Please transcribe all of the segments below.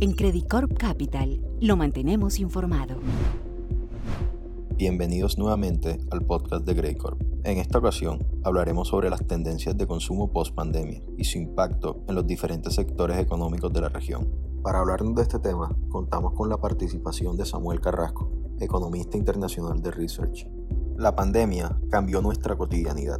En Credit Corp Capital lo mantenemos informado. Bienvenidos nuevamente al podcast de Greycorp. En esta ocasión hablaremos sobre las tendencias de consumo post pandemia y su impacto en los diferentes sectores económicos de la región. Para hablarnos de este tema, contamos con la participación de Samuel Carrasco, economista internacional de Research. La pandemia cambió nuestra cotidianidad.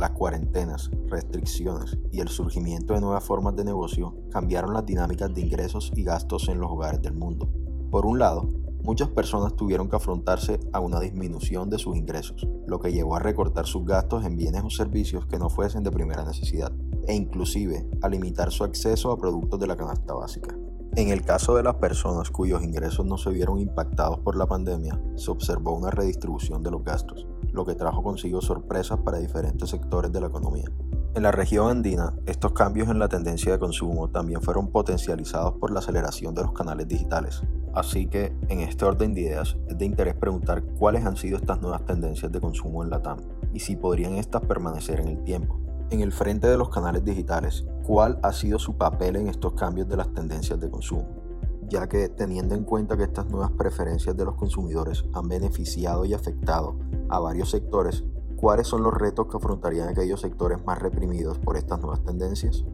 Las cuarentenas, restricciones y el surgimiento de nuevas formas de negocio cambiaron las dinámicas de ingresos y gastos en los hogares del mundo. Por un lado, muchas personas tuvieron que afrontarse a una disminución de sus ingresos, lo que llevó a recortar sus gastos en bienes o servicios que no fuesen de primera necesidad, e inclusive a limitar su acceso a productos de la canasta básica. En el caso de las personas cuyos ingresos no se vieron impactados por la pandemia, se observó una redistribución de los gastos, lo que trajo consigo sorpresas para diferentes sectores de la economía. En la región andina, estos cambios en la tendencia de consumo también fueron potencializados por la aceleración de los canales digitales. Así que, en este orden de ideas, es de interés preguntar cuáles han sido estas nuevas tendencias de consumo en la TAM y si podrían estas permanecer en el tiempo. En el frente de los canales digitales, ¿cuál ha sido su papel en estos cambios de las tendencias de consumo? Ya que teniendo en cuenta que estas nuevas preferencias de los consumidores han beneficiado y afectado a varios sectores, ¿cuáles son los retos que afrontarían aquellos sectores más reprimidos por estas nuevas tendencias?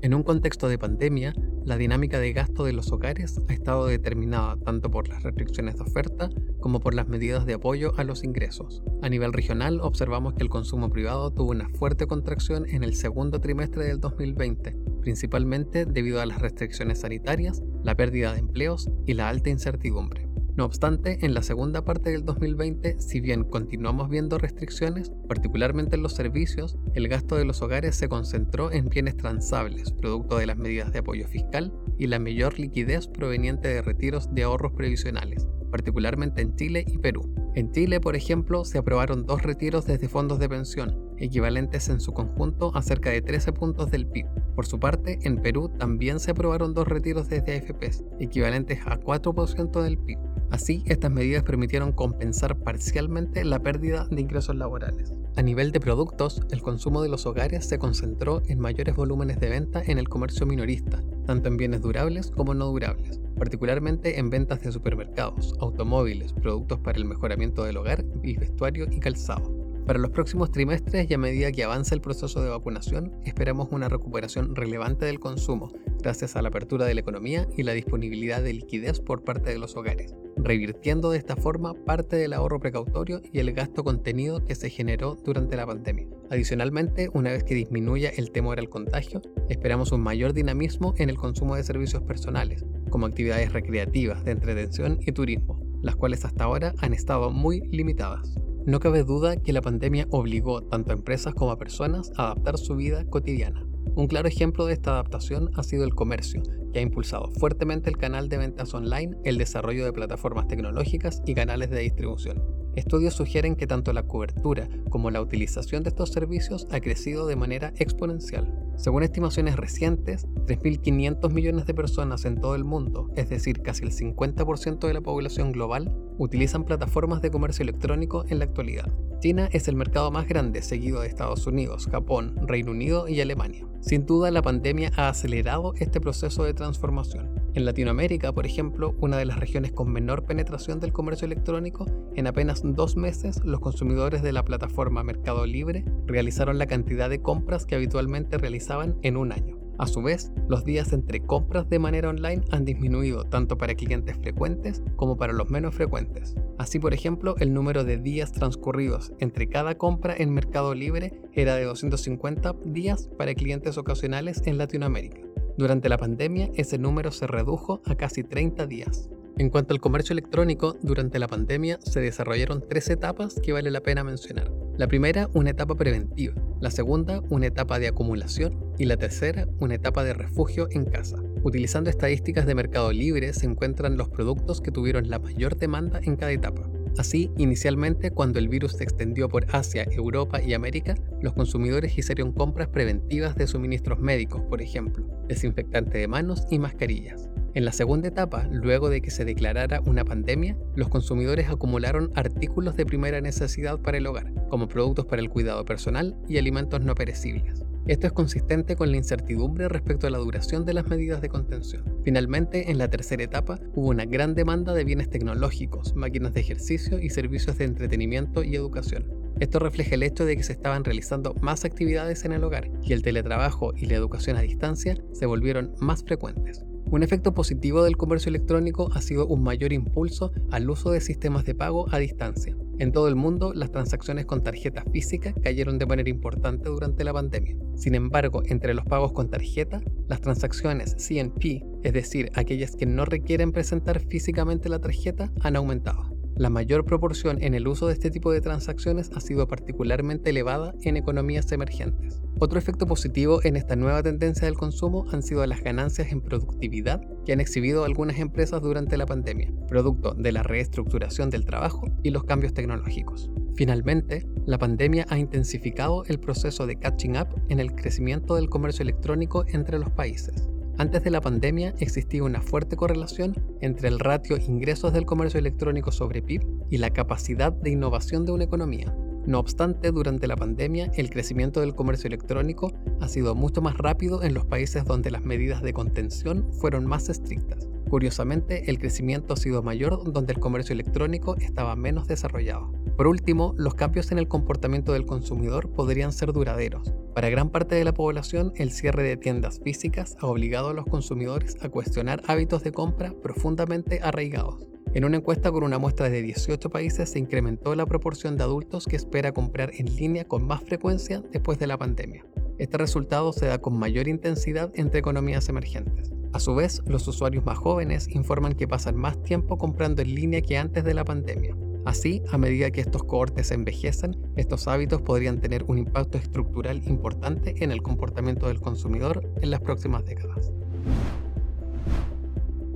En un contexto de pandemia, la dinámica de gasto de los hogares ha estado determinada tanto por las restricciones de oferta como por las medidas de apoyo a los ingresos. A nivel regional, observamos que el consumo privado tuvo una fuerte contracción en el segundo trimestre del 2020, principalmente debido a las restricciones sanitarias, la pérdida de empleos y la alta incertidumbre. No obstante, en la segunda parte del 2020, si bien continuamos viendo restricciones, particularmente en los servicios, el gasto de los hogares se concentró en bienes transables, producto de las medidas de apoyo fiscal y la mayor liquidez proveniente de retiros de ahorros previsionales, particularmente en Chile y Perú. En Chile, por ejemplo, se aprobaron dos retiros desde fondos de pensión, equivalentes en su conjunto a cerca de 13 puntos del PIB. Por su parte, en Perú también se aprobaron dos retiros desde AFPs, equivalentes a 4% del PIB. Así, estas medidas permitieron compensar parcialmente la pérdida de ingresos laborales. A nivel de productos, el consumo de los hogares se concentró en mayores volúmenes de venta en el comercio minorista, tanto en bienes durables como no durables, particularmente en ventas de supermercados, automóviles, productos para el mejoramiento del hogar y vestuario y calzado. Para los próximos trimestres y a medida que avanza el proceso de vacunación, esperamos una recuperación relevante del consumo, gracias a la apertura de la economía y la disponibilidad de liquidez por parte de los hogares, revirtiendo de esta forma parte del ahorro precautorio y el gasto contenido que se generó durante la pandemia. Adicionalmente, una vez que disminuya el temor al contagio, esperamos un mayor dinamismo en el consumo de servicios personales, como actividades recreativas, de entretención y turismo, las cuales hasta ahora han estado muy limitadas. No cabe duda que la pandemia obligó tanto a empresas como a personas a adaptar su vida cotidiana. Un claro ejemplo de esta adaptación ha sido el comercio, que ha impulsado fuertemente el canal de ventas online, el desarrollo de plataformas tecnológicas y canales de distribución. Estudios sugieren que tanto la cobertura como la utilización de estos servicios ha crecido de manera exponencial. Según estimaciones recientes, 3.500 millones de personas en todo el mundo, es decir, casi el 50% de la población global, utilizan plataformas de comercio electrónico en la actualidad. China es el mercado más grande, seguido de Estados Unidos, Japón, Reino Unido y Alemania. Sin duda, la pandemia ha acelerado este proceso de transformación. En Latinoamérica, por ejemplo, una de las regiones con menor penetración del comercio electrónico, en apenas dos meses los consumidores de la plataforma Mercado Libre realizaron la cantidad de compras que habitualmente realizaban en un año. A su vez, los días entre compras de manera online han disminuido tanto para clientes frecuentes como para los menos frecuentes. Así, por ejemplo, el número de días transcurridos entre cada compra en Mercado Libre era de 250 días para clientes ocasionales en Latinoamérica. Durante la pandemia, ese número se redujo a casi 30 días. En cuanto al comercio electrónico, durante la pandemia se desarrollaron tres etapas que vale la pena mencionar. La primera, una etapa preventiva, la segunda, una etapa de acumulación y la tercera, una etapa de refugio en casa. Utilizando estadísticas de mercado libre se encuentran los productos que tuvieron la mayor demanda en cada etapa. Así, inicialmente, cuando el virus se extendió por Asia, Europa y América, los consumidores hicieron compras preventivas de suministros médicos, por ejemplo, desinfectante de manos y mascarillas. En la segunda etapa, luego de que se declarara una pandemia, los consumidores acumularon artículos de primera necesidad para el hogar, como productos para el cuidado personal y alimentos no perecibles. Esto es consistente con la incertidumbre respecto a la duración de las medidas de contención. Finalmente, en la tercera etapa, hubo una gran demanda de bienes tecnológicos, máquinas de ejercicio y servicios de entretenimiento y educación. Esto refleja el hecho de que se estaban realizando más actividades en el hogar y el teletrabajo y la educación a distancia se volvieron más frecuentes. Un efecto positivo del comercio electrónico ha sido un mayor impulso al uso de sistemas de pago a distancia. En todo el mundo, las transacciones con tarjeta física cayeron de manera importante durante la pandemia. Sin embargo, entre los pagos con tarjeta, las transacciones CNP, es decir, aquellas que no requieren presentar físicamente la tarjeta, han aumentado. La mayor proporción en el uso de este tipo de transacciones ha sido particularmente elevada en economías emergentes. Otro efecto positivo en esta nueva tendencia del consumo han sido las ganancias en productividad que han exhibido algunas empresas durante la pandemia, producto de la reestructuración del trabajo y los cambios tecnológicos. Finalmente, la pandemia ha intensificado el proceso de catching up en el crecimiento del comercio electrónico entre los países. Antes de la pandemia existía una fuerte correlación entre el ratio ingresos del comercio electrónico sobre PIB y la capacidad de innovación de una economía. No obstante, durante la pandemia el crecimiento del comercio electrónico ha sido mucho más rápido en los países donde las medidas de contención fueron más estrictas. Curiosamente, el crecimiento ha sido mayor donde el comercio electrónico estaba menos desarrollado. Por último, los cambios en el comportamiento del consumidor podrían ser duraderos. Para gran parte de la población, el cierre de tiendas físicas ha obligado a los consumidores a cuestionar hábitos de compra profundamente arraigados. En una encuesta con una muestra de 18 países se incrementó la proporción de adultos que espera comprar en línea con más frecuencia después de la pandemia. Este resultado se da con mayor intensidad entre economías emergentes. A su vez, los usuarios más jóvenes informan que pasan más tiempo comprando en línea que antes de la pandemia. Así, a medida que estos cohortes envejecen, estos hábitos podrían tener un impacto estructural importante en el comportamiento del consumidor en las próximas décadas.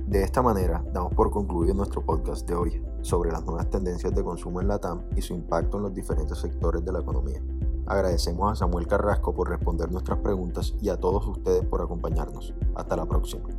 De esta manera, damos por concluido nuestro podcast de hoy sobre las nuevas tendencias de consumo en la TAM y su impacto en los diferentes sectores de la economía. Agradecemos a Samuel Carrasco por responder nuestras preguntas y a todos ustedes por acompañarnos. Hasta la próxima.